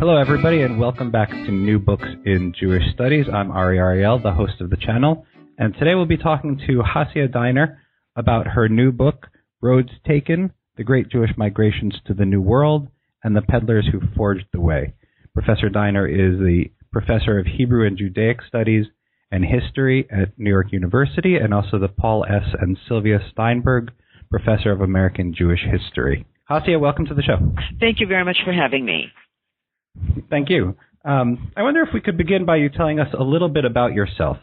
Hello, everybody, and welcome back to New Books in Jewish Studies. I'm Ari Ariel, the host of the channel, and today we'll be talking to Hasia Diner about her new book, Roads Taken The Great Jewish Migrations to the New World and the Peddlers Who Forged the Way. Professor Diner is the professor of Hebrew and Judaic Studies and History at New York University and also the Paul S. and Sylvia Steinberg Professor of American Jewish History. Hasia, welcome to the show. Thank you very much for having me. Thank you. Um, I wonder if we could begin by you telling us a little bit about yourself.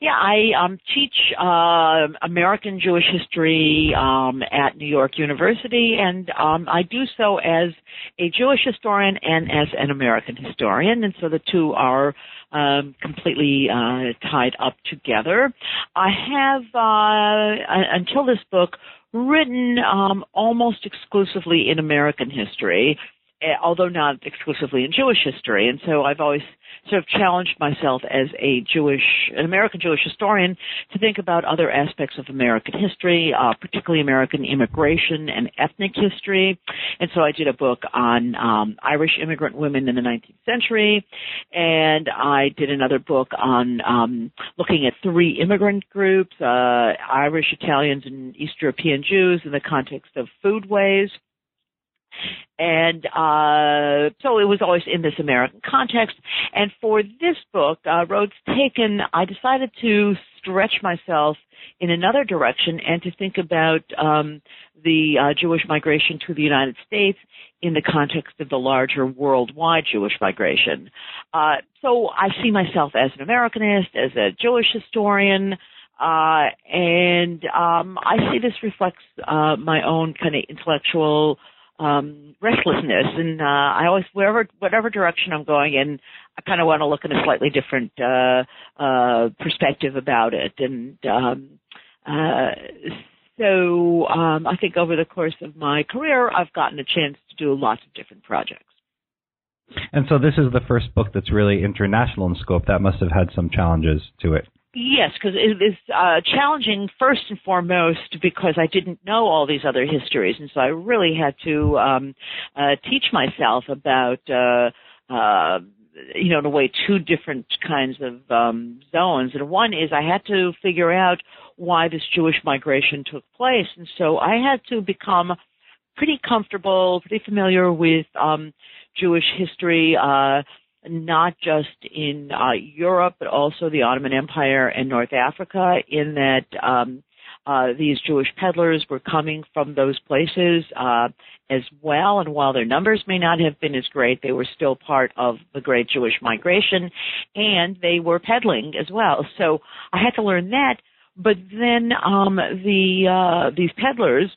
Yeah, I um, teach uh, American Jewish history um, at New York University, and um, I do so as a Jewish historian and as an American historian, and so the two are um, completely uh, tied up together. I have, uh, until this book, written um, almost exclusively in American history. Eh, although not exclusively in Jewish history. And so I've always sort of challenged myself as a Jewish, an American Jewish historian to think about other aspects of American history, uh, particularly American immigration and ethnic history. And so I did a book on um, Irish immigrant women in the 19th century, and I did another book on um, looking at three immigrant groups, uh, Irish, Italians, and East European Jews in the context of foodways. And uh, so it was always in this American context. And for this book, uh, Roads Taken, I decided to stretch myself in another direction and to think about um, the uh, Jewish migration to the United States in the context of the larger worldwide Jewish migration. Uh, so I see myself as an Americanist, as a Jewish historian, uh, and um, I see this reflects uh, my own kind of intellectual um, restlessness, and uh, I always wherever whatever direction I'm going in, I kind of want to look in a slightly different uh, uh, perspective about it, and um, uh, so um, I think over the course of my career, I've gotten a chance to do lots of different projects. And so this is the first book that's really international in scope. That must have had some challenges to it. Yes, because it is uh, challenging first and foremost because I didn't know all these other histories, and so I really had to um, uh, teach myself about, uh, uh, you know, in a way, two different kinds of um, zones. And one is I had to figure out why this Jewish migration took place, and so I had to become pretty comfortable, pretty familiar with um, Jewish history. Uh, not just in uh, Europe, but also the Ottoman Empire and North Africa, in that um, uh, these Jewish peddlers were coming from those places uh, as well. And while their numbers may not have been as great, they were still part of the great Jewish migration, and they were peddling as well. So I had to learn that. But then um, the uh, these peddlers,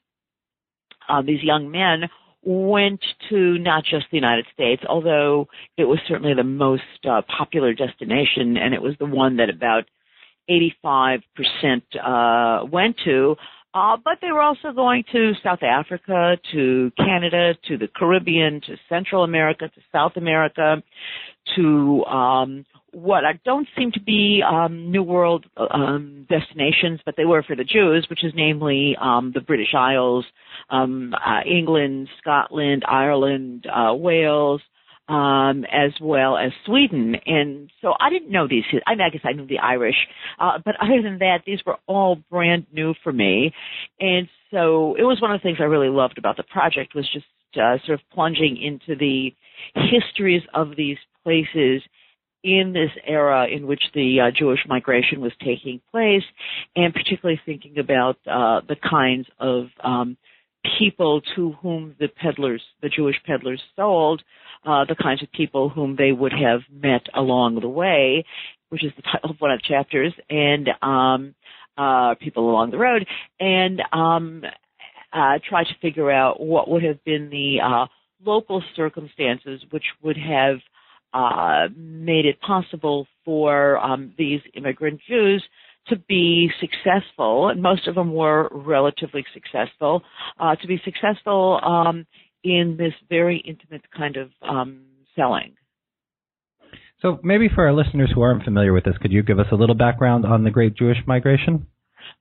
uh, these young men, went to not just the United States, although it was certainly the most uh, popular destination, and it was the one that about 85% uh, went to. Uh, but they were also going to South Africa, to Canada, to the Caribbean, to Central America, to South America, to um, what I don't seem to be um, New World um, destinations, but they were for the Jews, which is namely um, the British Isles, um, uh, England, Scotland, Ireland, uh, Wales, um, as well as Sweden. And so I didn't know these. I, mean, I guess I knew the Irish, uh, but other than that, these were all brand new for me. And so it was one of the things I really loved about the project was just uh, sort of plunging into the histories of these places in this era in which the uh, Jewish migration was taking place, and particularly thinking about uh, the kinds of um, people to whom the peddlers, the Jewish peddlers, sold, uh, the kinds of people whom they would have met along the way, which is the title of one of the chapters, and um, uh, people along the road, and um, uh, try to figure out what would have been the uh, local circumstances which would have uh, made it possible for um, these immigrant Jews to be successful, and most of them were relatively successful, uh, to be successful um, in this very intimate kind of um, selling. So, maybe for our listeners who aren't familiar with this, could you give us a little background on the Great Jewish Migration?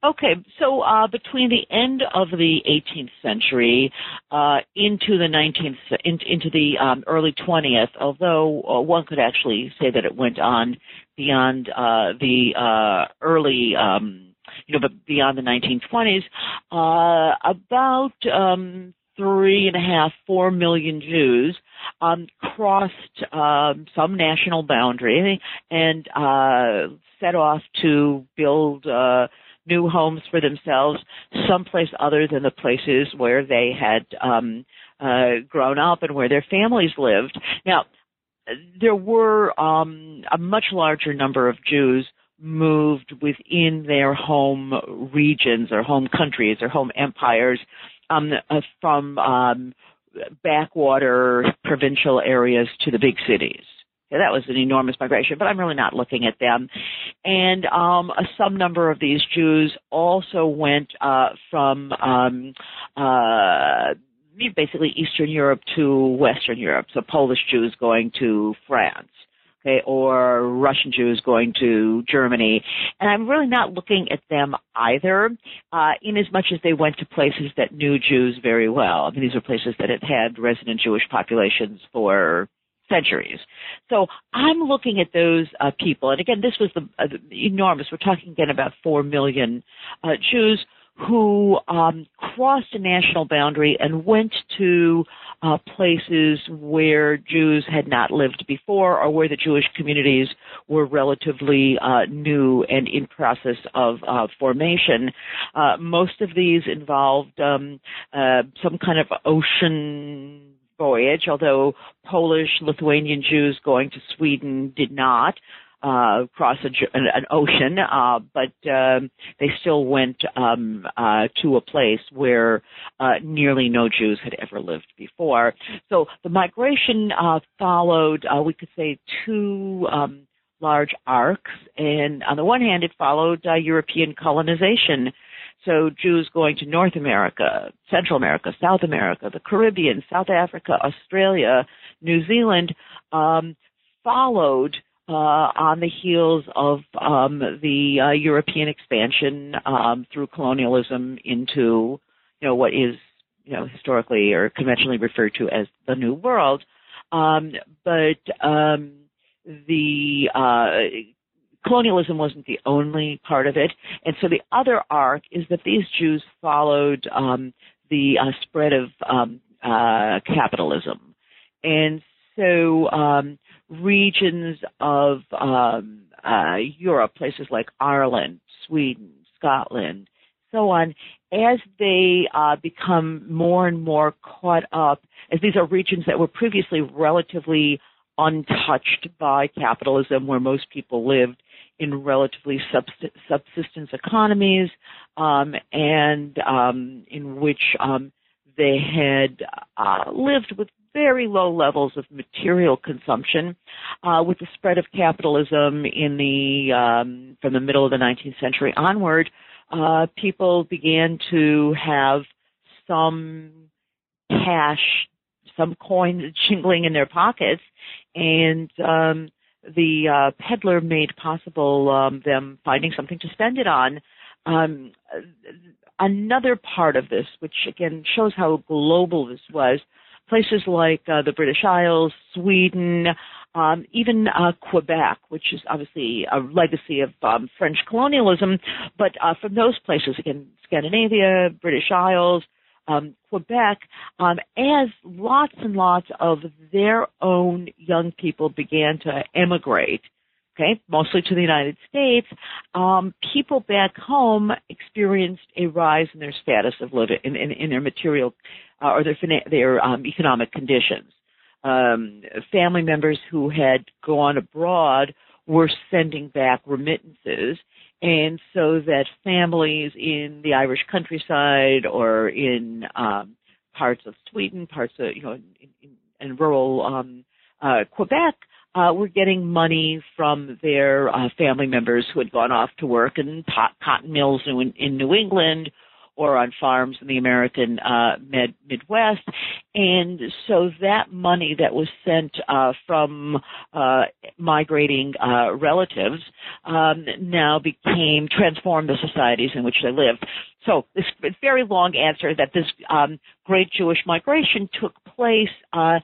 Okay, so uh, between the end of the 18th century uh, into the 19th, in, into the um, early 20th, although uh, one could actually say that it went on beyond uh, the uh, early, um, you know, but beyond the 1920s, uh, about um, three and a half, four million Jews um, crossed um, some national boundary and uh, set off to build uh, new homes for themselves someplace other than the places where they had um, uh, grown up and where their families lived. Now, there were um, a much larger number of Jews moved within their home regions or home countries or home empires um, uh, from um, backwater provincial areas to the big cities. That was an enormous migration, but I'm really not looking at them. And um, some number of these Jews also went uh, from um, uh, basically Eastern Europe to Western Europe. So Polish Jews going to France okay, or Russian Jews going to Germany. And I'm really not looking at them either, uh, in as much as they went to places that knew Jews very well. I mean, these are places that had had resident Jewish populations for centuries. So I'm looking at those uh, people, and again, this was the, uh, enormous. We're talking again about four million uh, Jews who um, crossed a national boundary and went to uh, places where Jews had not lived before or where the Jewish communities were relatively uh, new and in process of uh, formation. Uh, most of these involved um, uh, some kind of ocean voyage, although Polish, Lithuanian Jews going to Sweden did not uh, cross a, an, an ocean, uh, but um, they still went um, uh, to a place where uh, nearly no Jews had ever lived before. So the migration uh, followed, uh, we could say, two um, large arcs, and on the one hand, it followed uh, European colonization. So Jews going to North America, Central America, South America, the Caribbean, South Africa, Australia, New Zealand, um, followed uh, on the heels of um, the uh, European expansion um, through colonialism into, you know, what is, you know, historically or conventionally referred to as the New World. Um, but um, the uh, colonialism wasn't the only part of it, and so the other arc is that these Jews followed um, the uh, spread of um, uh, capitalism, and so um, regions of um, uh, Europe, places like Ireland, Sweden, Scotland, so on, as they uh, become more and more caught up, as these are regions that were previously relatively untouched by capitalism, where most people lived in relatively subsistence economies, um, and um, in which um, they had uh, lived with very low levels of material consumption. Uh, with the spread of capitalism in the um, from the middle of the 19th century onward, uh, people began to have some cash, some coins jingling in their pockets, and um, the uh, peddler made possible um, them finding something to spend it on. Um, another part of this, which again shows how global this was, places like uh, the British Isles, Sweden, um, even uh, Quebec, which is obviously a legacy of um, French colonialism, but uh, from those places, again, Scandinavia, British Isles, um, Quebec, um, as lots and lots of their own young people began to emigrate, okay, mostly to the United States, um, people back home experienced a rise in their status of living, in, in, in their material uh, or their, their um, economic conditions. Um, family members who had gone abroad were sending back remittances, and so that families in the Irish countryside or in um, parts of Sweden, parts of you know in, in, in rural um, uh, Quebec uh, were getting money from their uh, family members who had gone off to work in pot, cotton mills in, in New England or on farms in the American uh, Mid- Midwest. And so that money that was sent uh, from uh, migrating uh, relatives um, now became transformed the societies in which they lived. So this very long answer that this um, great Jewish migration took place uh,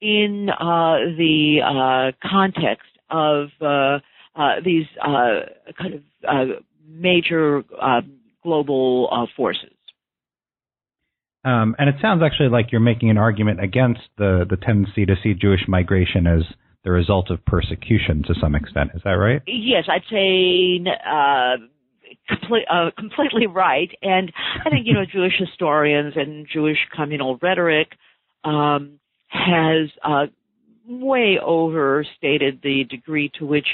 in uh, the uh, context of uh, uh, these uh, kind of major global forces. Um, and it sounds actually like you're making an argument against the, the tendency to see Jewish migration as the result of persecution to some extent. Is that right? Yes, I'd say uh, complete, uh, completely right. And I think, you know, Jewish historians and Jewish communal rhetoric um, has uh, way overstated the degree to which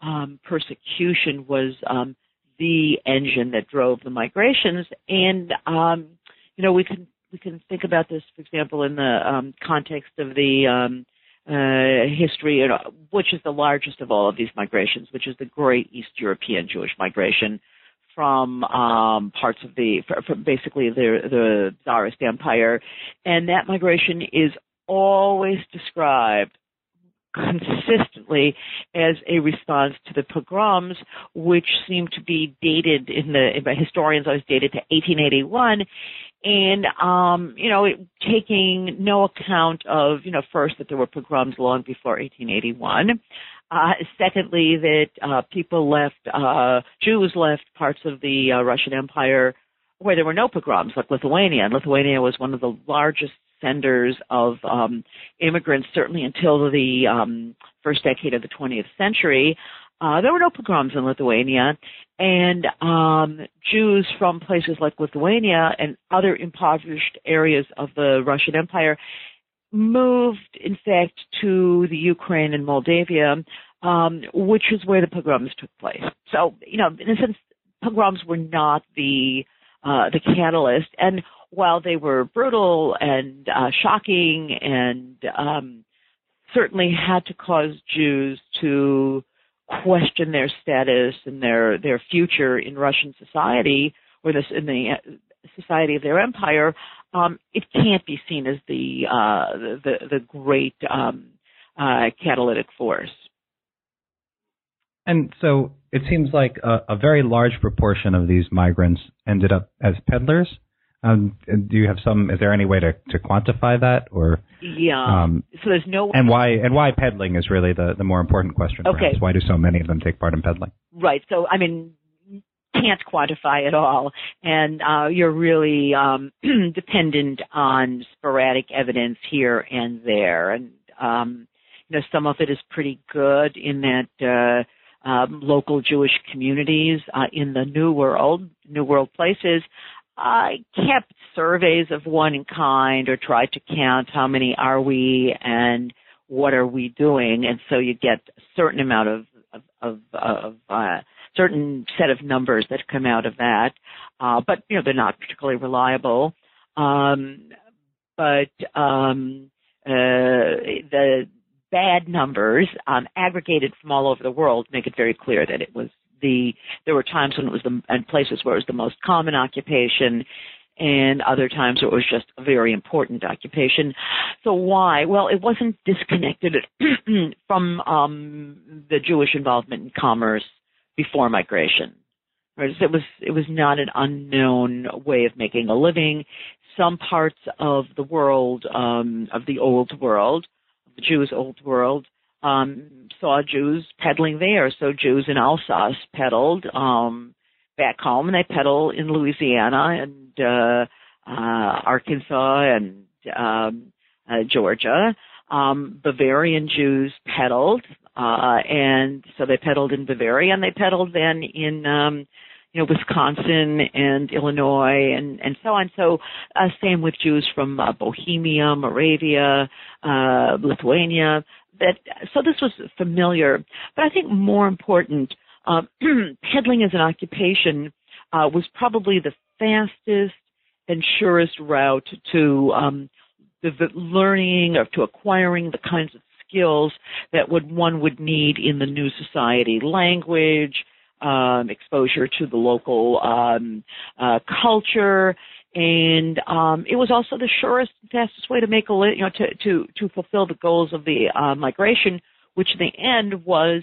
um, persecution was um, the engine that drove the migrations. And um, you know, we can we can think about this, for example, in the um, context of the um, uh, history, which is the largest of all of these migrations, which is the Great East European Jewish migration from um, parts of the, from basically the, the Tsarist Empire, and that migration is always described consistently as a response to the pogroms, which seem to be dated in the by historians always dated to 1881, and um, you know, it, taking no account of you know first that there were pogroms long before 1881. Uh, secondly, that uh, people left, uh, Jews left parts of the uh, Russian Empire where there were no pogroms, like Lithuania. And Lithuania was one of the largest senders of um, immigrants, certainly until the um, first decade of the 20th century. Uh, there were no pogroms in Lithuania, and um, Jews from places like Lithuania and other impoverished areas of the Russian Empire moved, in fact, to the Ukraine and Moldavia, um, which is where the pogroms took place. So, you know, in a sense, pogroms were not the uh, the catalyst, and while they were brutal and uh, shocking and um, certainly had to cause Jews to question their status and their their future in Russian society or this in the uh, society of their empire, um, it can't be seen as the uh, the, the great um, uh, catalytic force. And so it seems like a, a, very large proportion of these migrants ended up as peddlers. Um, do you have some? Is there any way to, to quantify that, or yeah? Um, so there's no. And why and why peddling is really the the more important question. Okay. Perhaps. Why do so many of them take part in peddling? Right. So I mean, can't quantify it all, and uh, you're really um, dependent on sporadic evidence here and there, and um, you know some of it is pretty good in that. Uh, um, local Jewish communities uh, in the New World, New World places, I kept surveys of one kind or tried to count how many are we and what are we doing, and so you get a certain amount of of, of, of uh, certain set of numbers that come out of that, uh, but you know they're not particularly reliable. Um, but um, uh, the bad numbers um, aggregated from all over the world make it very clear that it was the there were times when it was the and places where it was the most common occupation and other times it was just a very important occupation. So why? Well, it wasn't disconnected from um, the Jewish involvement in commerce before migration. Right? It was it was not an unknown way of making a living. Some parts of the world, um, of the old world, the Jews' old world, um, saw Jews peddling there. So Jews in Alsace peddled um, back home, and they peddle in Louisiana and uh, uh, Arkansas and um, uh, Georgia. Um, Bavarian Jews peddled, uh, and so they peddled in Bavaria, and they peddled then in um, you know Wisconsin and Illinois and and so on. So uh, same with Jews from uh, Bohemia, Moravia, uh, Lithuania that so this was familiar, but I think more important, uh, peddling as an occupation uh, was probably the fastest and surest route to um, the, the learning or to acquiring the kinds of skills that would one would need in the new society, language, um, exposure to the local um, uh, culture, and um, it was also the surest, fastest way to make a li- you know to to to fulfill the goals of the uh, migration, which in the end was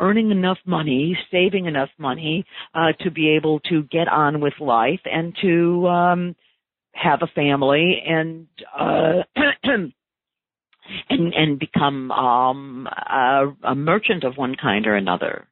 earning enough money, saving enough money uh, to be able to get on with life and to um, have a family and uh, and and become um, a, a merchant of one kind or another.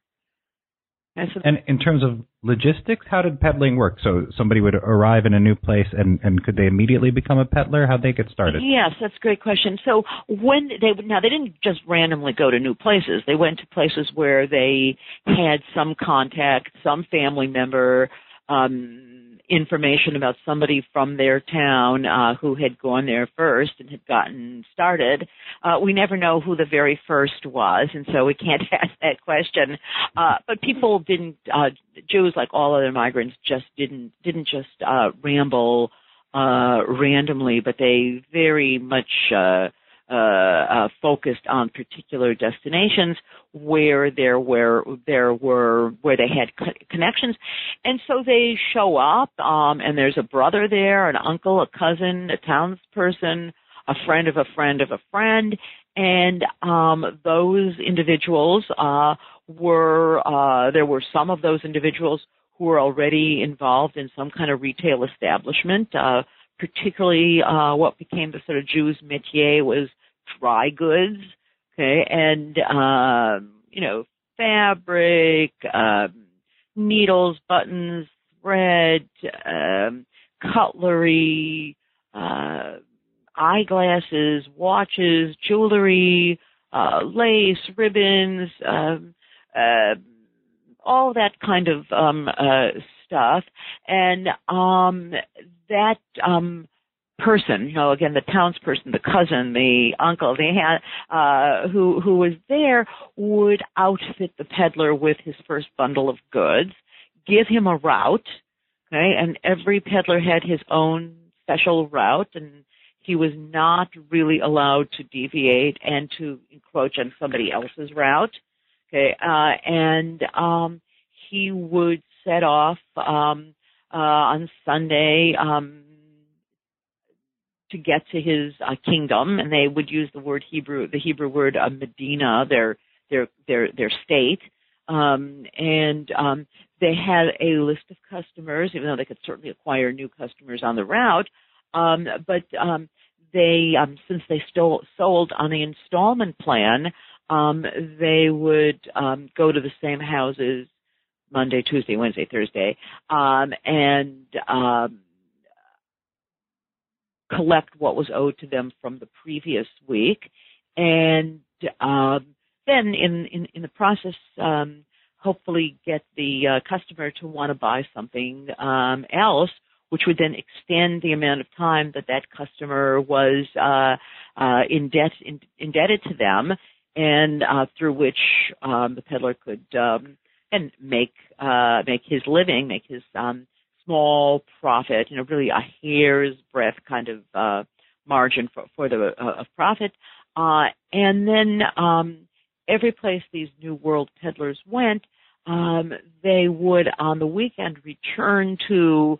And in terms of logistics, how did peddling work? So somebody would arrive in a new place, and, and could they immediately become a peddler? How'd they get started? Yes, that's a great question. So when they now they didn't just randomly go to new places. They went to places where they had some contact, some family member. Um, information about somebody from their town uh, who had gone there first and had gotten started. Uh, we never know who the very first was, and so we can't ask that question. Uh, but people didn't. Uh, Jews, like all other migrants, just didn't didn't just uh, ramble uh, randomly, but they very much. Uh, uh, uh, focused on particular destinations where there were there were where they had co- connections, and so they show up, um, and there's a brother there, an uncle, a cousin, a townsperson, a friend of a friend of a friend, and um, those individuals uh, were uh, there were some of those individuals who were already involved in some kind of retail establishment. Uh, particularly uh, what became the sort of Jews métier was dry goods, okay, and um, you know fabric, um, needles, buttons, thread, um, cutlery, uh, eyeglasses, watches, jewelry, uh, lace, ribbons, um, uh, all that kind of um, uh, stuff, and um, that um, person, you know, again, the townsperson, the cousin, the uncle, the uh, who who was there, would outfit the peddler with his first bundle of goods, give him a route, okay, and every peddler had his own special route, and he was not really allowed to deviate and to encroach on somebody else's route, okay, uh, and um, he would set off um, uh, on Sunday. Um, to get to his uh, kingdom, and they would use the word Hebrew, the Hebrew word uh, Medina, their their their their state, um, and um, they had a list of customers, even though they could certainly acquire new customers on the route. Um, but um, they, um, since they still sold on the installment plan, um, they would um, go to the same houses Monday, Tuesday, Wednesday, Thursday, um, and um, collect what was owed to them from the previous week, and um, then in, in, in the process, um, hopefully get the uh, customer to want to buy something um, else, which would then extend the amount of time that that customer was uh, uh, in debt, in, indebted to them, and uh, through which um, the peddler could and make uh, make his living, make his um, small profit, you know, really a hair's breadth kind of uh, margin for, for the uh, of profit. Uh, and then um, every place these New World peddlers went, um, they would on the weekend return to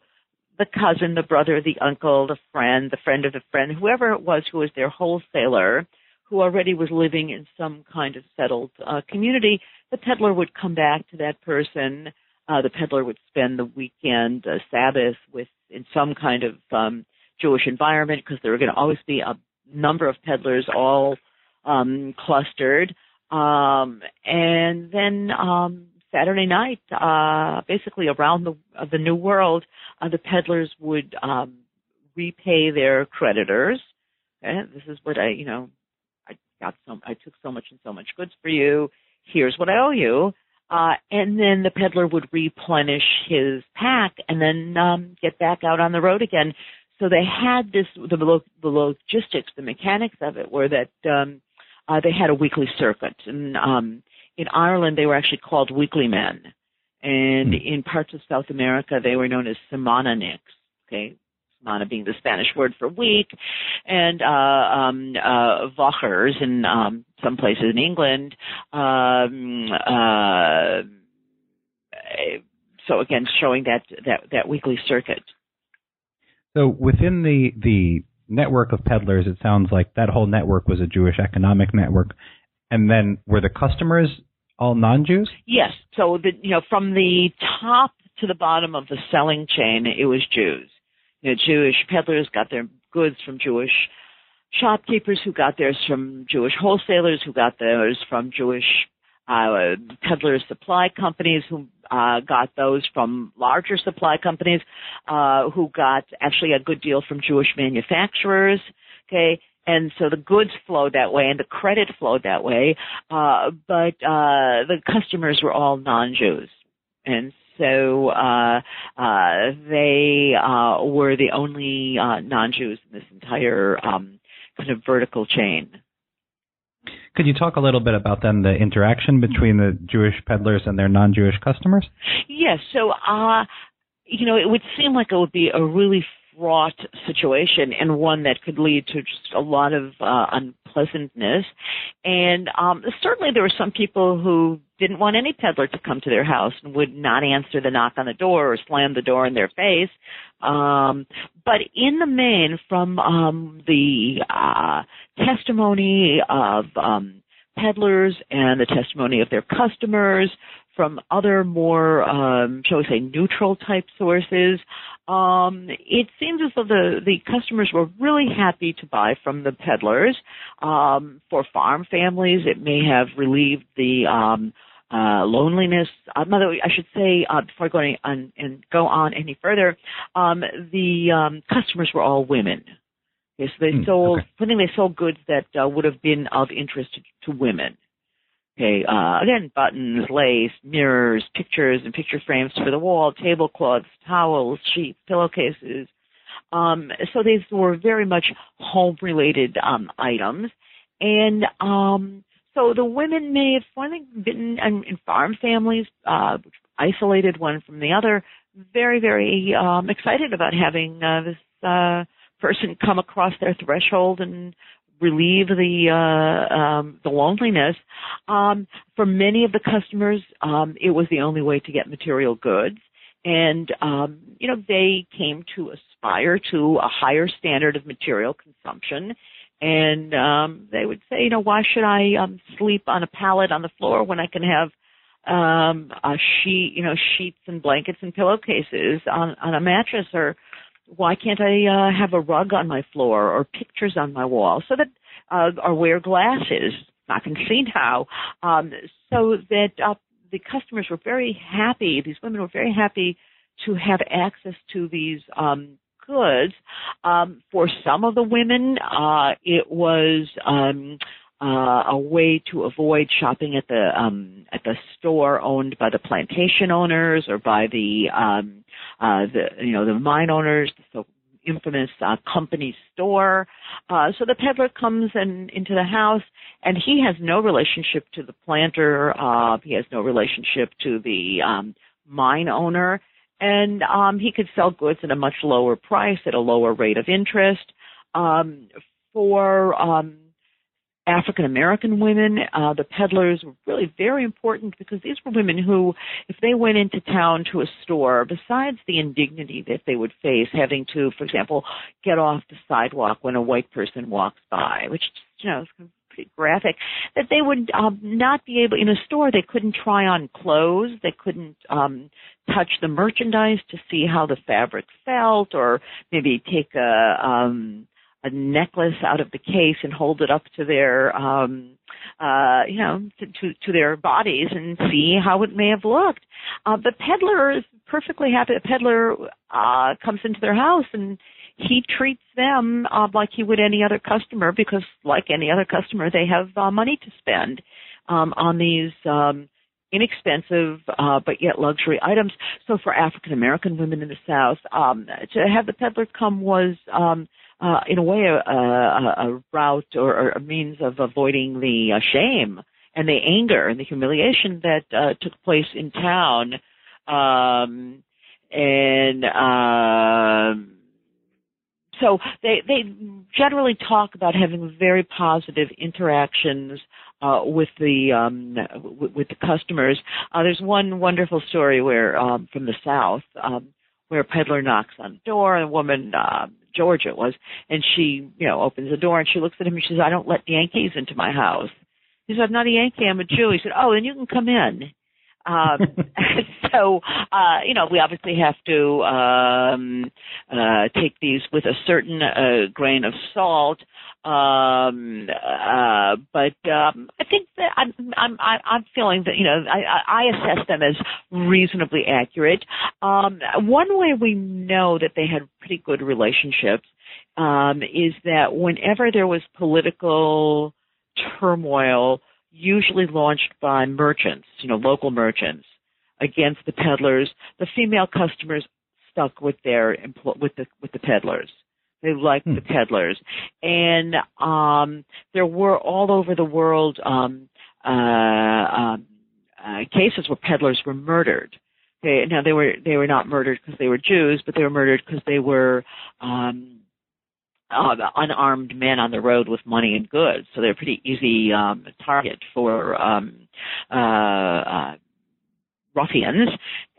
the cousin, the brother, the uncle, the friend, the friend of the friend, whoever it was who was their wholesaler, who already was living in some kind of settled uh, community. The peddler would come back to that person uh, the peddler would spend the weekend, uh, Sabbath, with in some kind of um, Jewish environment because there were going to always be a number of peddlers all um, clustered. Um, and then um, Saturday night, uh, basically around the uh, the New World, uh, the peddlers would um, repay their creditors. Okay? This is what I, you know, I got so I took so much and so much goods for you. Here's what I owe you. Uh, and then the peddler would replenish his pack and then um, get back out on the road again. So they had this the, the logistics, the mechanics of it were that um, uh, they had a weekly circuit, and um, in Ireland they were actually called weekly men, and mm. in parts of South America they were known as semananics. Okay, semana being the Spanish word for week, and uh, um, uh, Wochers in um, some places in England. Um, uh, so again, showing that that that weekly circuit. So within the the network of peddlers, it sounds like that whole network was a Jewish economic network. And then were the customers all non-Jews? Yes. So the you know from the top to the bottom of the selling chain, it was Jews. You know, Jewish peddlers got their goods from Jewish shopkeepers who got theirs from Jewish wholesalers who got theirs from Jewish uh, peddler supply companies who uh, got those from larger supply companies uh, who got actually a good deal from Jewish manufacturers. Okay, and so the goods flowed that way and the credit flowed that way, uh, but uh, the customers were all non-Jews, and so uh, uh, they uh, were the only uh, non-Jews in this entire um, kind of vertical chain. Could you talk a little bit about then the interaction between the Jewish peddlers and their non-Jewish customers? Yes. So, uh, you know, it would seem like it would be a really fraught situation and one that could lead to just a lot of uh, unpleasantness. And um, certainly there were some people who didn't want any peddler to come to their house and would not answer the knock on the door or slam the door in their face. Um, but in the main, from um, the uh, testimony of um, peddlers and the testimony of their customers, from other more, um, shall we say, neutral type sources, um, it seems as though the, the customers were really happy to buy from the peddlers. Um, for farm families, it may have relieved the um, uh, loneliness. Uh, I should say, uh, before going on and go on any further, um, the um, customers were all women. Okay, so they mm, sold, okay. I think they sold goods that uh, would have been of interest to, to women. Okay, uh, again, buttons, lace, mirrors, pictures and picture frames for the wall, tablecloths, towels, sheets, pillowcases. Um, so these were very much home-related um, items, and um, so the women may have, think, been in, in farm families, uh, isolated one from the other, very, very um, excited about having uh, this uh, person come across their threshold and relieve the uh, um, the loneliness. Um, for many of the customers, um, it was the only way to get material goods, and um, you know they came to aspire to a higher standard of material consumption. And um, they would say, you know, why should I um, sleep on a pallet on the floor when I can have um, a sheet, you know, sheets and blankets and pillowcases on on a mattress or why can't I uh, have a rug on my floor or pictures on my wall so that uh, or wear glasses? I can see now. Um, so that uh, the customers were very happy. These women were very happy to have access to these um, goods. Um, for some of the women, uh, it was um, uh, a way to avoid shopping at the um, at the store owned by the plantation owners or by the um, uh, the you know the mine owners, the infamous uh, company store. Uh, so the peddler comes in, into the house, and he has no relationship to the planter. Uh, he has no relationship to the um, mine owner, and um, he could sell goods at a much lower price at a lower rate of interest. Um, for um, African American women. Uh, the peddlers were really very important because these were women who, if they went into town to a store, besides the indignity that they would face having to, for example, get off the sidewalk when a white person walks by, which you know is pretty graphic, that they would um, not be able in a store. They couldn't try on clothes. They couldn't um, touch the merchandise to see how the fabric felt, or maybe take a um, a necklace out of the case and hold it up to their um uh you know to to, to their bodies and see how it may have looked uh the peddler is perfectly happy the peddler uh comes into their house and he treats them uh, like he would any other customer because like any other customer they have uh, money to spend um on these um inexpensive uh, but yet luxury items. So for African American women in the South, um, to have the peddler come was um, uh, in a way, a, a, a route or, or, a means of avoiding the uh, shame and the anger and the humiliation that uh, took place in town. Um, and um, so they they generally talk about having very positive interactions uh, with the um, w- with the customers. Uh, there's one wonderful story where um, from the South um, where a peddler knocks on the door, and a woman, uh, Georgia it was, and she you know opens the door and she looks at him and she says, "I don't let Yankees into my house." He said, "I'm not a Yankee, I'm a Jew." He said, "Oh, then you can come in." Um, so, uh, you know, we obviously have to um, uh, take these with a certain uh, grain of salt. Um, uh, but um, I think that I'm, I'm I'm feeling that you know I, I assess them as reasonably accurate. Um, one way we know that they had pretty good relationships um, is that whenever there was political turmoil usually launched by merchants, you know, local merchants against the peddlers. The female customers stuck with their with the with the peddlers. They liked hmm. the peddlers, and um, there were all over the world um, uh, um, uh, cases where peddlers were murdered. They, now they were they were not murdered because they were Jews, but they were murdered because they were um, uh, unarmed men on the road with money and goods, so they're a pretty easy um, target for um, uh, uh, ruffians.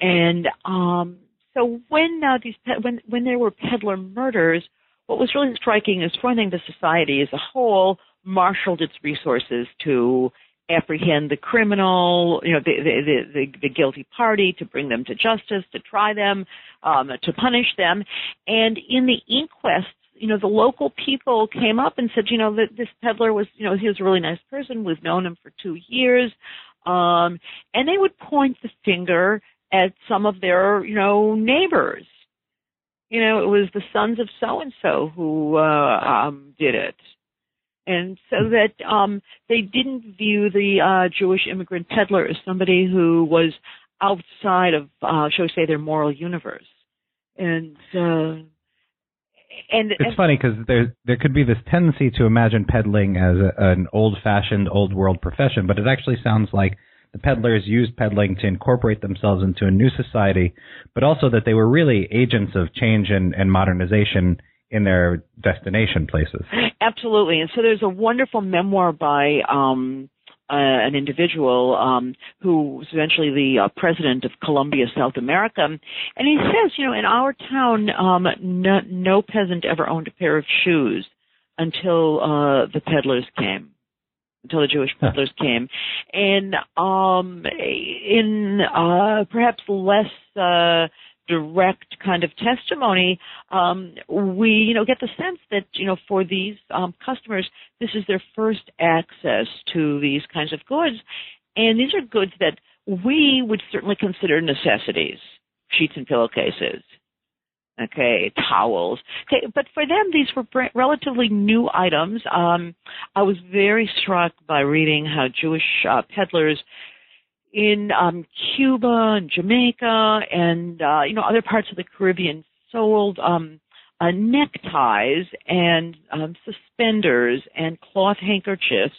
And um, so when uh, these pe- when when there were peddler murders, what was really striking is one thing the society as a whole marshaled its resources to apprehend the criminal, you know, the, the, the, the, guilty party, to bring them to justice, to try them, um, to punish them. And in the inquests you know, the local people came up and said, you know, that this peddler was, you know, he was a really nice person. We've known him for two years. Um, and they would point the finger at some of their, you know, neighbors. You know, it was the sons of so and so who uh, um, did it, and so hmm. that um, they didn't view the uh, Jewish immigrant peddler as somebody who was outside of, uh, shall we say, their moral universe. And uh, and it's and, funny because there there could be this tendency to imagine peddling as a, an old-fashioned, old-world profession, but it actually sounds like the peddlers used peddling to incorporate themselves into a new society, but also that they were really agents of change and, and modernization in their destination places. Absolutely, and so there's a wonderful memoir by. Um, uh, an individual um, who was eventually the uh, president of Colombia, South America, and he says, you know, in our town, um, no, no peasant ever owned a pair of shoes until uh, the peddlers came until the Jewish peddlers came, and um, in uh, perhaps less uh, direct kind of testimony, um, we you know get the sense that you know for these um, customers, this is their first access to these kinds of goods, and these are goods that we would certainly consider necessities, sheets and pillowcases. Okay, towels. Okay, but for them, these were relatively new items. Um, I was very struck by reading how Jewish uh, peddlers in um, Cuba and Jamaica and uh, you know other parts of the Caribbean sold um, uh, neckties and um, suspenders and cloth handkerchiefs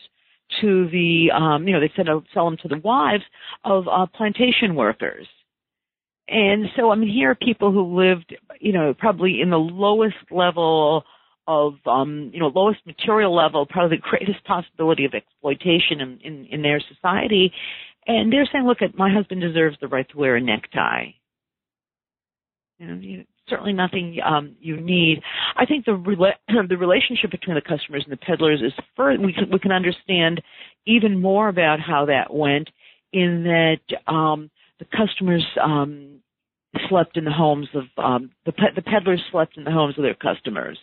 to the um, you know they said sell them to the wives of uh, plantation workers. And so I mean here are people who lived you know probably in the lowest level of um, you know lowest material level, probably the greatest possibility of exploitation in, in, in their society, and they're saying, look, at my husband deserves the right to wear a necktie. You know, you, certainly nothing um, you need. I think the rela- the relationship between the customers and the peddlers is further. We can we can understand even more about how that went in that um, the customers um, slept in the homes of um, the pe- the peddlers slept in the homes of their customers.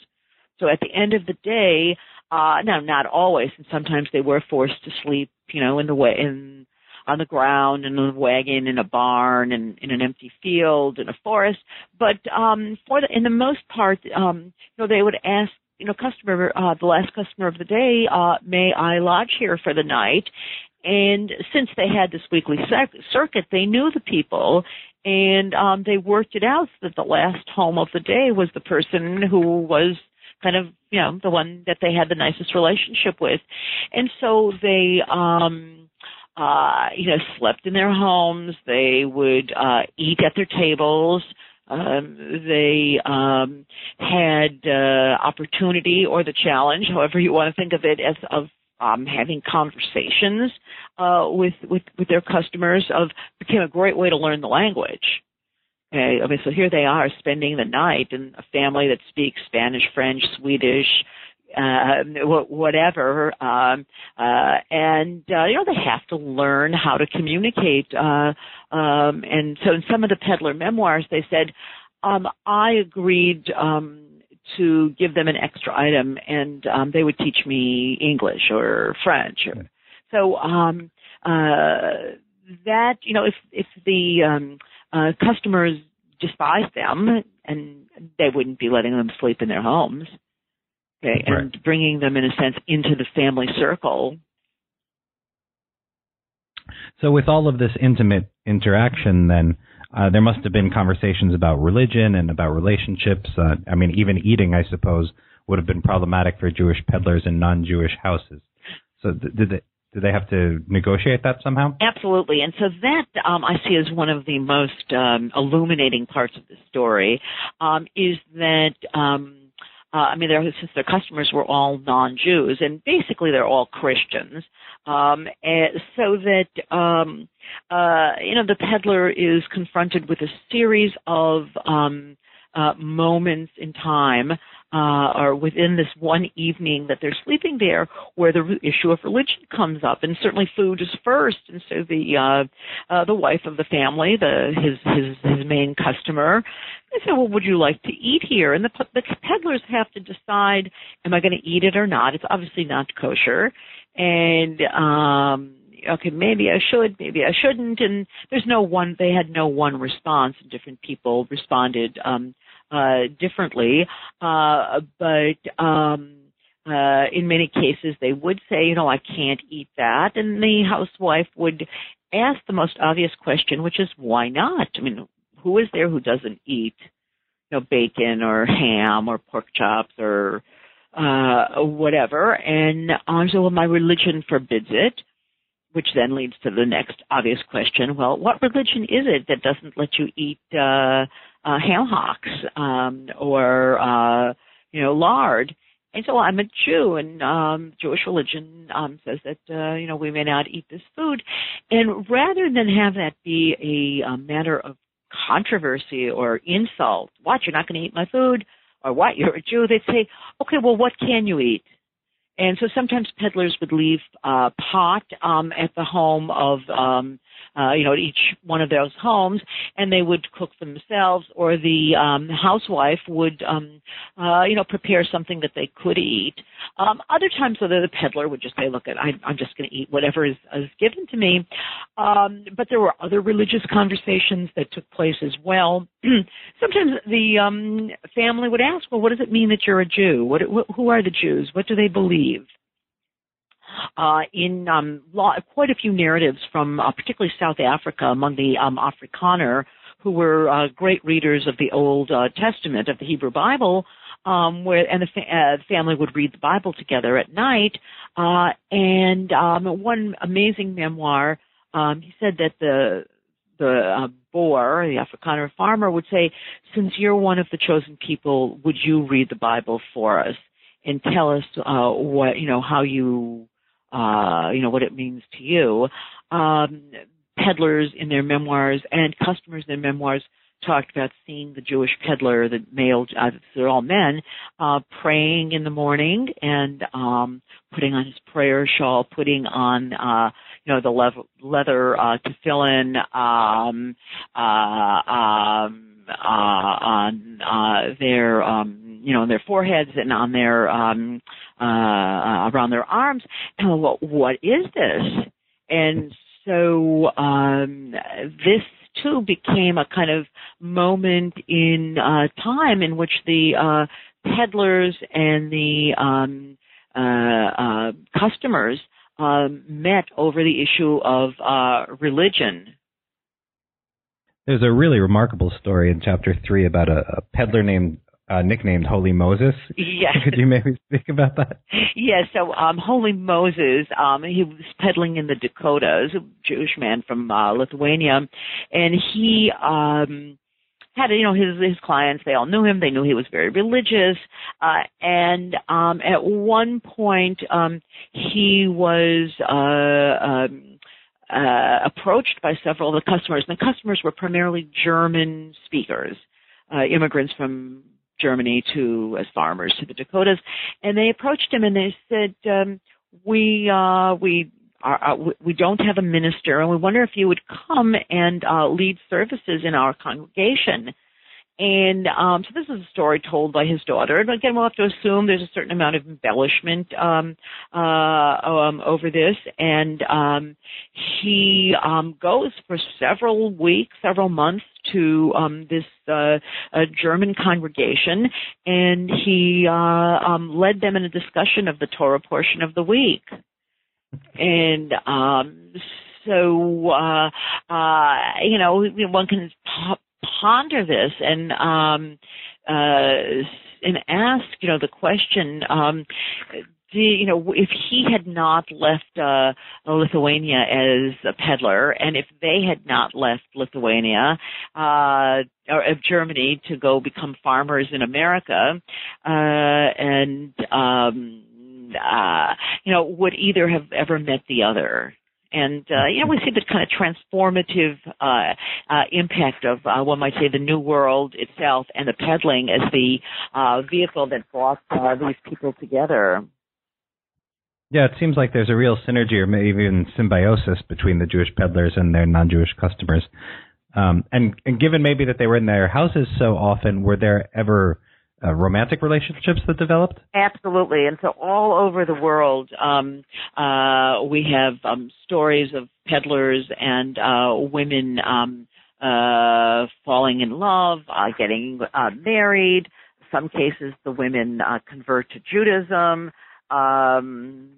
So at the end of the day, uh, now not always, and sometimes they were forced to sleep, you know, in the way in on the ground in a wagon in a barn and in an empty field in a forest. But um for the in the most part um you know they would ask you know customer uh the last customer of the day uh may i lodge here for the night? And since they had this weekly circuit they knew the people and um they worked it out that the last home of the day was the person who was kind of you know the one that they had the nicest relationship with. And so they um uh, you know, slept in their homes. They would uh, eat at their tables. Um, they um, had uh, opportunity or the challenge, however you want to think of it, as of um, having conversations uh, with, with with their customers. Of became a great way to learn the language. Okay, mean, so here they are spending the night in a family that speaks Spanish, French, Swedish, uh, whatever, um, uh, and uh, you know they have to learn how to communicate. Uh, um, and so, in some of the peddler memoirs, they said, um, "I agreed um, to give them an extra item, and um, they would teach me English or French." Or, so um, uh, that you know, if if the um, uh, customers despise them, and they wouldn't be letting them sleep in their homes. Okay, right. and bringing them in a sense into the family circle. So, with all of this intimate interaction, then uh, there must have been conversations about religion and about relationships. Uh, I mean, even eating, I suppose, would have been problematic for Jewish peddlers in non-Jewish houses. So, th- did they, do they have to negotiate that somehow? Absolutely. And so that um, I see as one of the most um, illuminating parts of the story um, is that. Uh, I mean, since their customers were all non-Jews, and basically they're all Christians, um, so that um, uh, you know the peddler is confronted with a series of um, uh, moments in time uh, or within this one evening that they're sleeping there where the issue of religion comes up. And certainly food is first. And so the uh, uh the wife of the family the his his his main customer they say well would you like to eat here? And the the peddlers have to decide am i going to eat it or not? It's obviously not kosher. And um okay, maybe I should, maybe I shouldn't, and there's no one. They had no one response. Different people responded um, uh, differently, uh, but um, uh, in many cases they would say, you know, I can't eat that, and the housewife would ask the most obvious question, which is, why not? I mean, who is there who doesn't eat, you know, bacon or ham or pork chops or uh, whatever? And um, so, well, my religion forbids it which then leads to the next obvious question. Well, what religion is it that doesn't let you eat uh, uh, ham hocks um, or uh, you know lard. And so I'm a Jew, and um, Jewish religion um, says that uh, you know we may not eat this food. And rather than have that be a, a matter of controversy or insult, what you're not going to eat my food, or what you're a Jew, they'd say, okay, well, what can you eat? And so sometimes peddlers would leave uh, pot um, at the home of um, uh, you know, each one of those homes, and they would cook themselves, or the um, housewife would, um, uh, you know, prepare something that they could eat. Um, other times, though, the peddler would just say, "Look, I, I'm just going to eat whatever is, is given to me." Um, but there were other religious conversations that took place as well. Sometimes the um, family would ask, "Well, what does it mean that you're a Jew? What, who are the Jews? What do they believe?" Uh, in um, law, quite a few narratives from uh, particularly South Africa among the um, Afrikaner, who were uh, great readers of the Old uh, Testament of the Hebrew Bible. Um, where and the fa- uh, family would read the Bible together at night. Uh, and um, one amazing memoir, um, he said that the the Boer, the Afrikaner farmer, would say, "Since you're one of the chosen people, would you read the Bible for us and tell us uh, what you know how you uh, you know, what it means to you. Um, peddlers in their memoirs and customers in their memoirs talked about seeing the Jewish peddler, the male, uh, they're all men, uh, praying in the morning and um, putting on his prayer shawl, putting on, uh, you know, the leather, uh, tefillin, um, uh, um, on uh, their, um, you know, on their foreheads and on their um, uh, uh, around their arms. And what is this? And so um, this too became a kind of moment in uh, time in which the uh, peddlers and the um, uh, uh, customers met over the issue of uh, religion. There's a really remarkable story in chapter three about a, a peddler named uh, nicknamed Holy Moses. Yes. Could you maybe speak about that? Yes. So, um, Holy Moses, um, he was peddling in the Dakotas, a Jewish man from uh, Lithuania, and he um, had you know his his clients. They all knew him. They knew he was very religious. Uh, and um, at one point, um, he was. Uh, um, uh, approached by several of the customers. And the customers were primarily German speakers, uh, immigrants from Germany to as farmers to the Dakotas, and they approached him and they said, um, "We uh, we are, uh, we don't have a minister, and we wonder if you would come and uh, lead services in our congregation." And um, so this is a story told by his daughter. And again, we'll have to assume there's a certain amount of embellishment um, uh, um, over this. And um, he um, goes for several weeks, several months to um, this uh, uh German congregation, and he uh, um, led them in a discussion of the Torah portion of the week. And um, so, uh, uh, you know, one can ponder this and um, uh, and ask, you know, the question. Um, do, you know, if he had not left uh, Lithuania as a peddler, and if they had not left Lithuania uh, or of Germany to go become farmers in America, uh, and um, uh, you know, would either have ever met the other? And uh, you know, we see the kind of transformative uh, uh, impact of uh, one might say the new world itself, and the peddling as the uh, vehicle that brought uh, these people together. Yeah, it seems like there's a real synergy or maybe even symbiosis between the Jewish peddlers and their non-Jewish customers. Um, and, and given maybe that they were in their houses so often, were there ever uh, romantic relationships that developed? Absolutely, and so all over the world, um, uh, we have um, stories of peddlers and uh, women um, uh, falling in love, uh, getting uh, married. Some cases, the women uh, convert to Judaism. Um,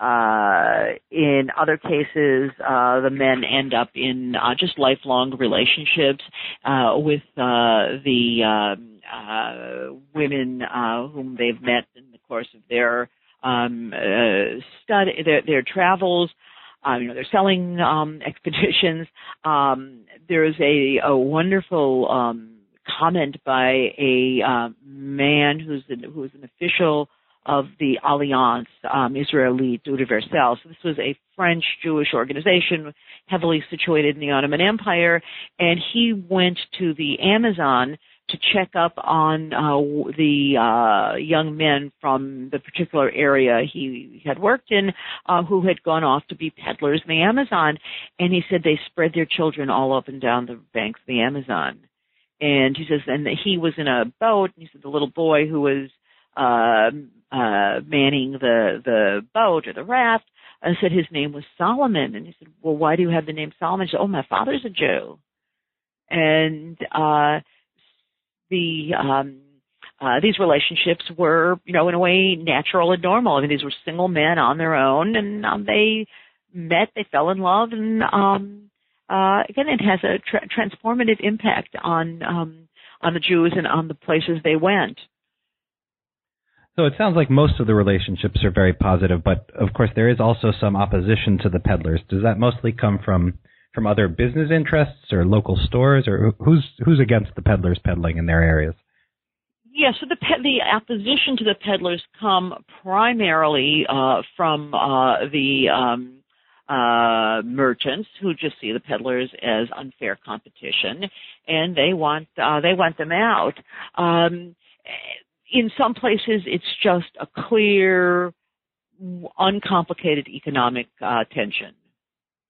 uh, in other cases, uh, the men end up in uh, just lifelong relationships uh, with uh, the um, uh, women uh whom they've met in the course of their um, study, their, their travels. you know, they're selling um, expeditions. Um, there's a, a wonderful um, comment by a man who's an, who's an official of the Alliance um, Israelite Universelle. So this was a French Jewish organization heavily situated in the Ottoman Empire, and he went to the Amazon to check up on uh, the uh, young men from the particular area he had worked in uh, who had gone off to be peddlers in the Amazon. And he said they spread their children all up and down the banks of the Amazon. And he says, and he was in a boat, and he said the little boy who was uh, uh, manning the the boat or the raft, uh, said his name was Solomon, and he said, "Well, why do you have the name Solomon?" He said, "Oh, my father's a Jew," and uh, the um, uh, these relationships were, you know, in a way natural and normal. I mean, these were single men on their own, and um, they met, they fell in love, and um, uh, again, it has a tra- transformative impact on um, on the Jews and on the places they went. So it sounds like most of the relationships are very positive, but of course there is also some opposition to the peddlers. Does that mostly come from from other business interests or local stores, or who's who's against the peddlers peddling in their areas? Yeah, so the the opposition to the peddlers come primarily uh, from uh, the um, uh, merchants who just see the peddlers as unfair competition, and they want uh, they want them out. Um, in some places it's just a clear, uncomplicated economic uh, tension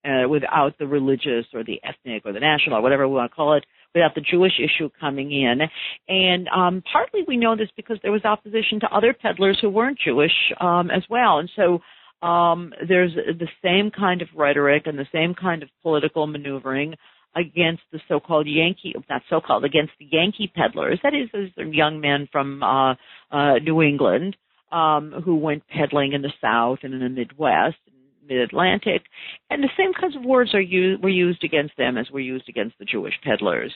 uh, without the religious or the ethnic or the national or whatever we want to call it, without the Jewish issue coming in. And um, partly we know this because there was opposition to other peddlers who weren't Jewish um, as well. And so um, there's the same kind of rhetoric and the same kind of political maneuvering against the so-called Yankee, not so-called, against the Yankee peddlers. That is, those young men from uh, uh, New England um, who went peddling in the South and in the Midwest, Mid-Atlantic, and the same kinds of words are used, were used against them as were used against the Jewish peddlers.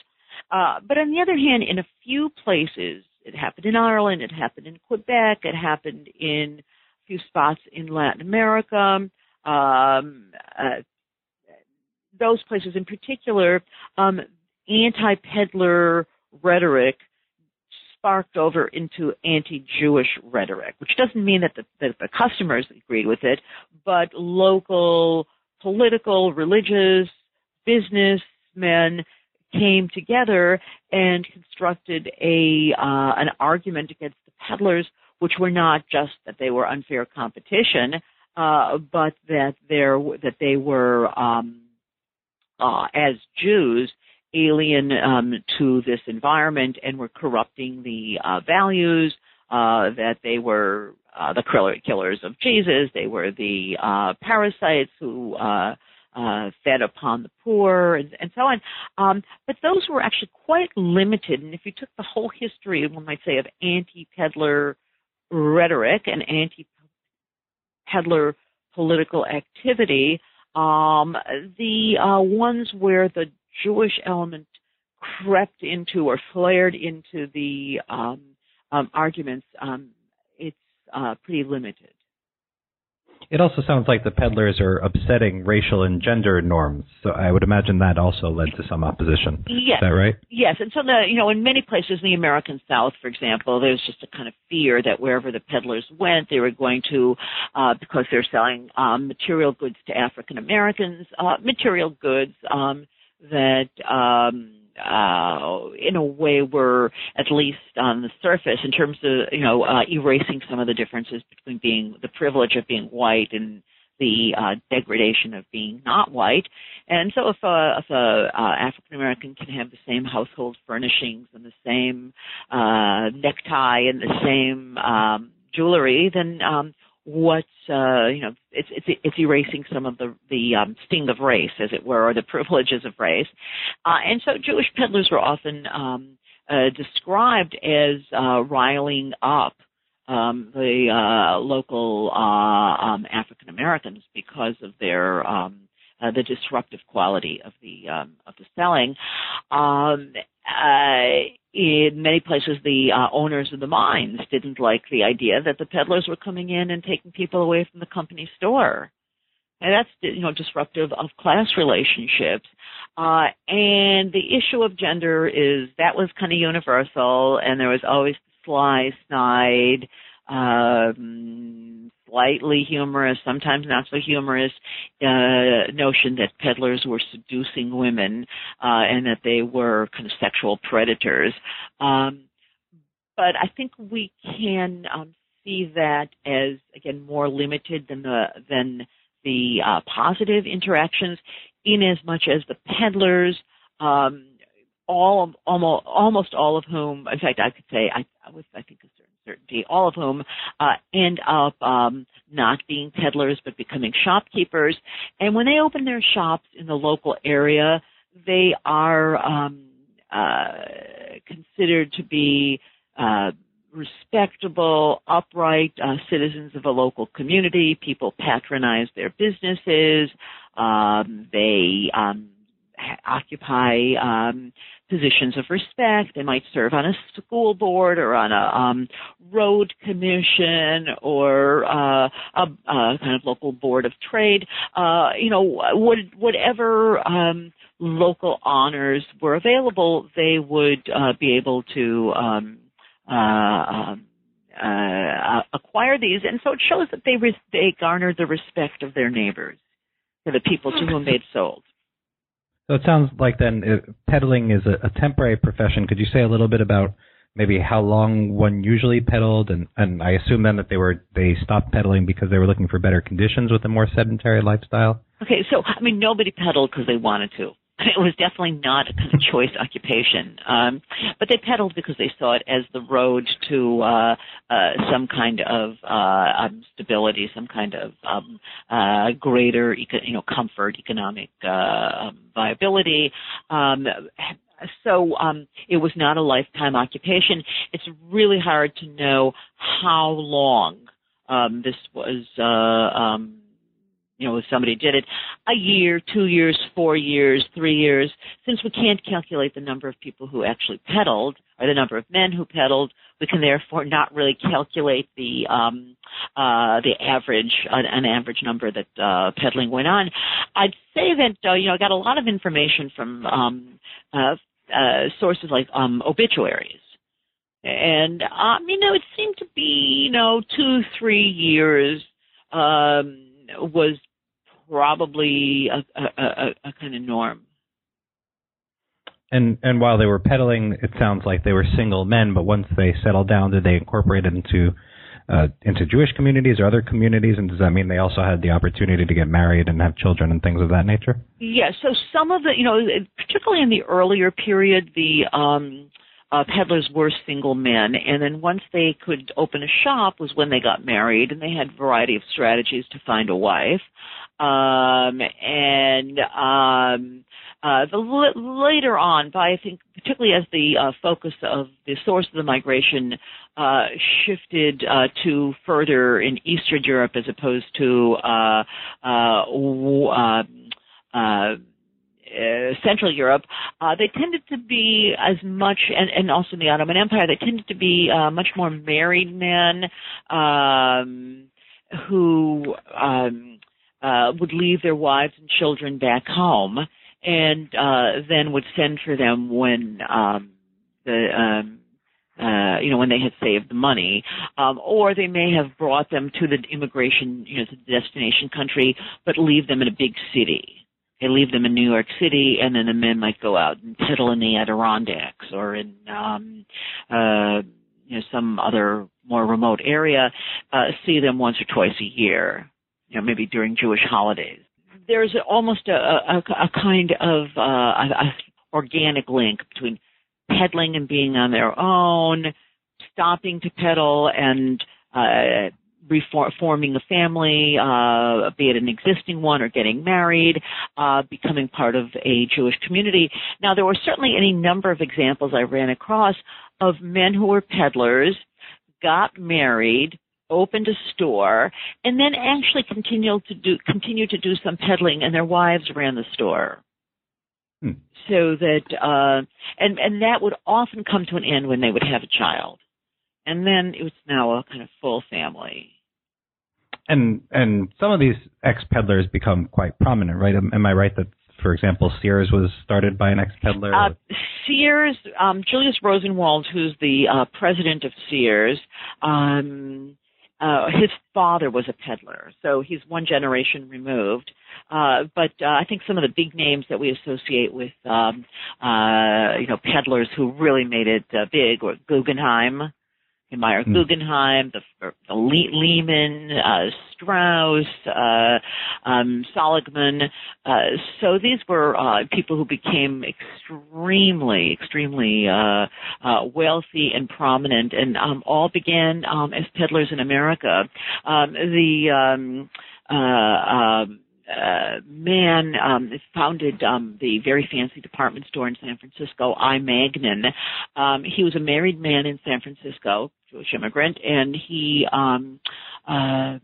Uh, but on the other hand, in a few places, it happened in Ireland, it happened in Quebec, it happened in a few spots in Latin America. Um, uh, those places in particular, um, anti-peddler rhetoric sparked over into anti-Jewish rhetoric, which doesn't mean that the, that the customers agreed with it, but local political, religious, businessmen came together and constructed a uh, an argument against the peddlers, which were not just that they were unfair competition, uh, but that there that they were um, uh, as Jews alien um, to this environment and were corrupting the uh, values. Uh, that they were uh, the killers of Jesus. They were the uh, parasites who uh, uh, fed upon the poor, and, and so on. Um, but those were actually quite limited. And if you took the whole history, one might say, of anti-peddler rhetoric and anti-peddler political activity, um, the uh, ones where the Jewish element crept into or flared into the um, um, arguments, um, it's uh, pretty limited. It also sounds like the peddlers are upsetting racial and gender norms. So I would imagine that also led to some opposition. Yes. Is that right? Yes. And so the you know, in many places in the American South, for example, there's just a kind of fear that wherever the peddlers went, they were going to uh because they're selling um material goods to African Americans, uh material goods um that um uh, in a way we were at least on the surface in terms of you know uh, erasing some of the differences between being the privilege of being white and the uh, degradation of being not white. And so if a, if a uh, African American can have the same household furnishings and the same uh, necktie and the same um, jewelry, then um, what uh, you know it's it's it's erasing some of the the um, sting of race, as it were, or the privileges of race. Uh, and so Jewish peddlers were often um, uh, described as uh, riling up um, the uh, local uh, um, African Americans because of their um, the disruptive quality of the um, of the selling. Uh, in many places, the uh, owners of the mines didn't like the idea that the peddlers were coming in and taking people away from the company store. And that's you know disruptive of class relationships. Uh, and the issue of gender is that was kind of universal, and there was always the sly, snide, um, slightly humorous, sometimes not so humorous, uh, notion that peddlers were seducing women uh, and that they were kind of sexual predators. Um, but I think we can um, see that as again more limited than the than the uh, positive interactions, in as much as the peddlers. Um, all almost almost all of whom, in fact, I could say I, I was I think certain all of whom uh, end up um, not being peddlers but becoming shopkeepers. And when they open their shops in the local area, they are um, uh, considered to be uh, respectable, upright uh, citizens of a local community. People patronize their businesses. Um, they um, occupy um, positions of respect. They might serve on a school board or on a um, road commission or uh, a, a, kind of local board of trade. Uh, you know, what, whatever um, local honors were available, they would uh, be able to um, uh, um, uh, acquire these, and so it shows that they re- they garnered the respect of their neighbors, for the people to whom they'd sold. So it sounds like then uh, peddling is a, a, temporary profession. Could you say a little bit about maybe how long one usually peddled, and, and I assume then that they were they stopped peddling because they were looking for better conditions with a more sedentary lifestyle. Okay, so I mean nobody peddled because they wanted to. it was definitely not a kind of choice occupation. Um, but they peddled because they saw it as the road to uh, uh, some kind of uh, um, stability, some kind of um, uh, greater, eco- you know, comfort, economic uh, um, viability. Um, so um, it was not a lifetime occupation. It's really hard to know how long um, this was. Uh, um, you know, if somebody did it a year, two years, four years, three years, since we can't calculate the number of people who actually peddled or the number of men who peddled, we can therefore not really calculate the um, uh, the average an, an average number that uh, peddling went on. I'd say that uh, you know I got a lot of information from um, uh, uh, sources like um, obituaries. And um, you know, it seemed to be you know two three years um, was probably a, a, a, a kind of norm. And and while they were peddling, it sounds like they were single men. But once they settled down, did they incorporate it into uh, into Jewish communities or other communities? And does that mean they also had the opportunity to get married and have children and things of that nature? Yes. Yeah, so some of the, you know, particularly in the earlier period, the um, uh, peddlers were single men, and then once they could open a shop was when they got married, and they had a variety of strategies to find a wife. Um, and um, uh, the later on, by I think particularly as the uh, focus of the source of the migration uh, shifted uh, to further in Eastern Europe as opposed to uh, uh, Central Europe, they tended to be as much, and, and, also in the Ottoman Empire, they tended to be much more married men um, who um, would leave their wives and children back home and uh, then would send for them when um, the um, uh, you know, when they had saved the money, um, or they may have brought them to the immigration, you know, to the destination country, but leave them in a big city. They leave them in New York City, and then the men might go out and settle in the Adirondacks or in, um, uh, you know, some other more remote area. Uh, see them once or twice a year, you know, maybe during Jewish holidays there's almost a, a, a kind of uh, a, a organic link between peddling and being on their own, stopping to peddle and uh, reforming a family, uh, be it an existing one or getting married, uh, becoming part of a Jewish community. Now, there were certainly any number of examples I ran across of men who were peddlers, got married, opened a store, and then actually continued to do continue to do some peddling, and their wives ran the store. Hmm. So that uh, and and that would often come to an end when they would have a child, and then it was now a kind of full family. And and some of these ex peddlers become quite prominent, right? Am, am I right that for example, Sears was started by an ex-peddler? Uh, Sears, um, Julius Rosenwald, who's the uh, president of Sears, um, uh, his father was a peddler, so he's one generation removed. Uh, but uh, I think some of the big names that we associate with, um, uh, you know, peddlers who really made it uh, big were Guggenheim, Meyer mm. Guggenheim, the, the Le- Lehman, uh, Strauss, uh, um, Seligman. Uh, so these were uh, people who became extremely, extremely uh, uh, wealthy and prominent, and um, all began um, as peddlers in America. Um, the um, uh, man um, founded um, the very fancy department store in San Francisco, I. Magnin. Um, he was a married man in San Francisco, Jewish immigrant, and he um, uh,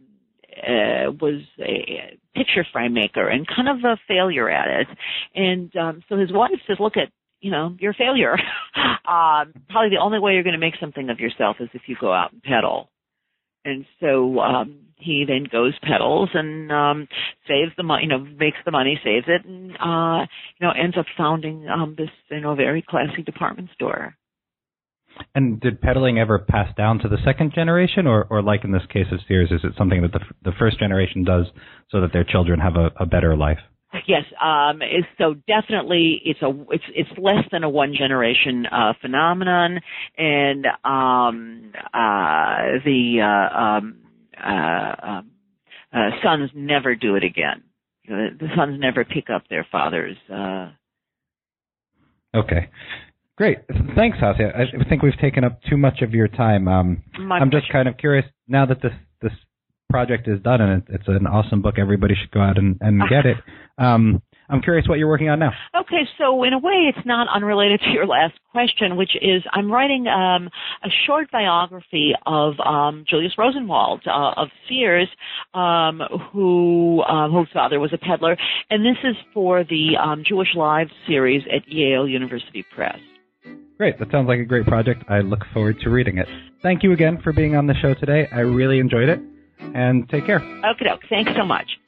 uh, was a picture frame maker and kind of a failure at it. And um, so his wife says, "Look at." You know, you're a failure. um, probably the only way you're going to make something of yourself is if you go out and peddle. And so um, he then goes peddles and um saves the money you know makes the money saves it and uh you know ends up founding um this you know very classy department store. And did peddling ever pass down to the second generation or or like in this case of Sears is it something that the the first generation does so that their children have a, a better life Yes, um, so definitely it's a it's it's less than a one generation uh, phenomenon, and um, uh, the uh, um, uh, um, uh, sons never do it again. The sons never pick up their father's. Uh... Okay. Great. Thanks, Hasia. I think we've taken up too much of your time. Um, I'm just kind of curious now that this this project is done and it's an awesome book. Everybody should go out and, and get it. Um, I'm curious what you're working on now. Okay, so in a way, it's not unrelated to your last question, which is I'm writing um, a short biography of um, Julius Rosenwald uh, of Sears, um, who uh, whose father was a peddler, and this is for the um, Jewish Lives series at Yale University Press. Great, that sounds like a great project. I look forward to reading it. Thank you again for being on the show today. I really enjoyed it, and take care. Okay. Thanks so much.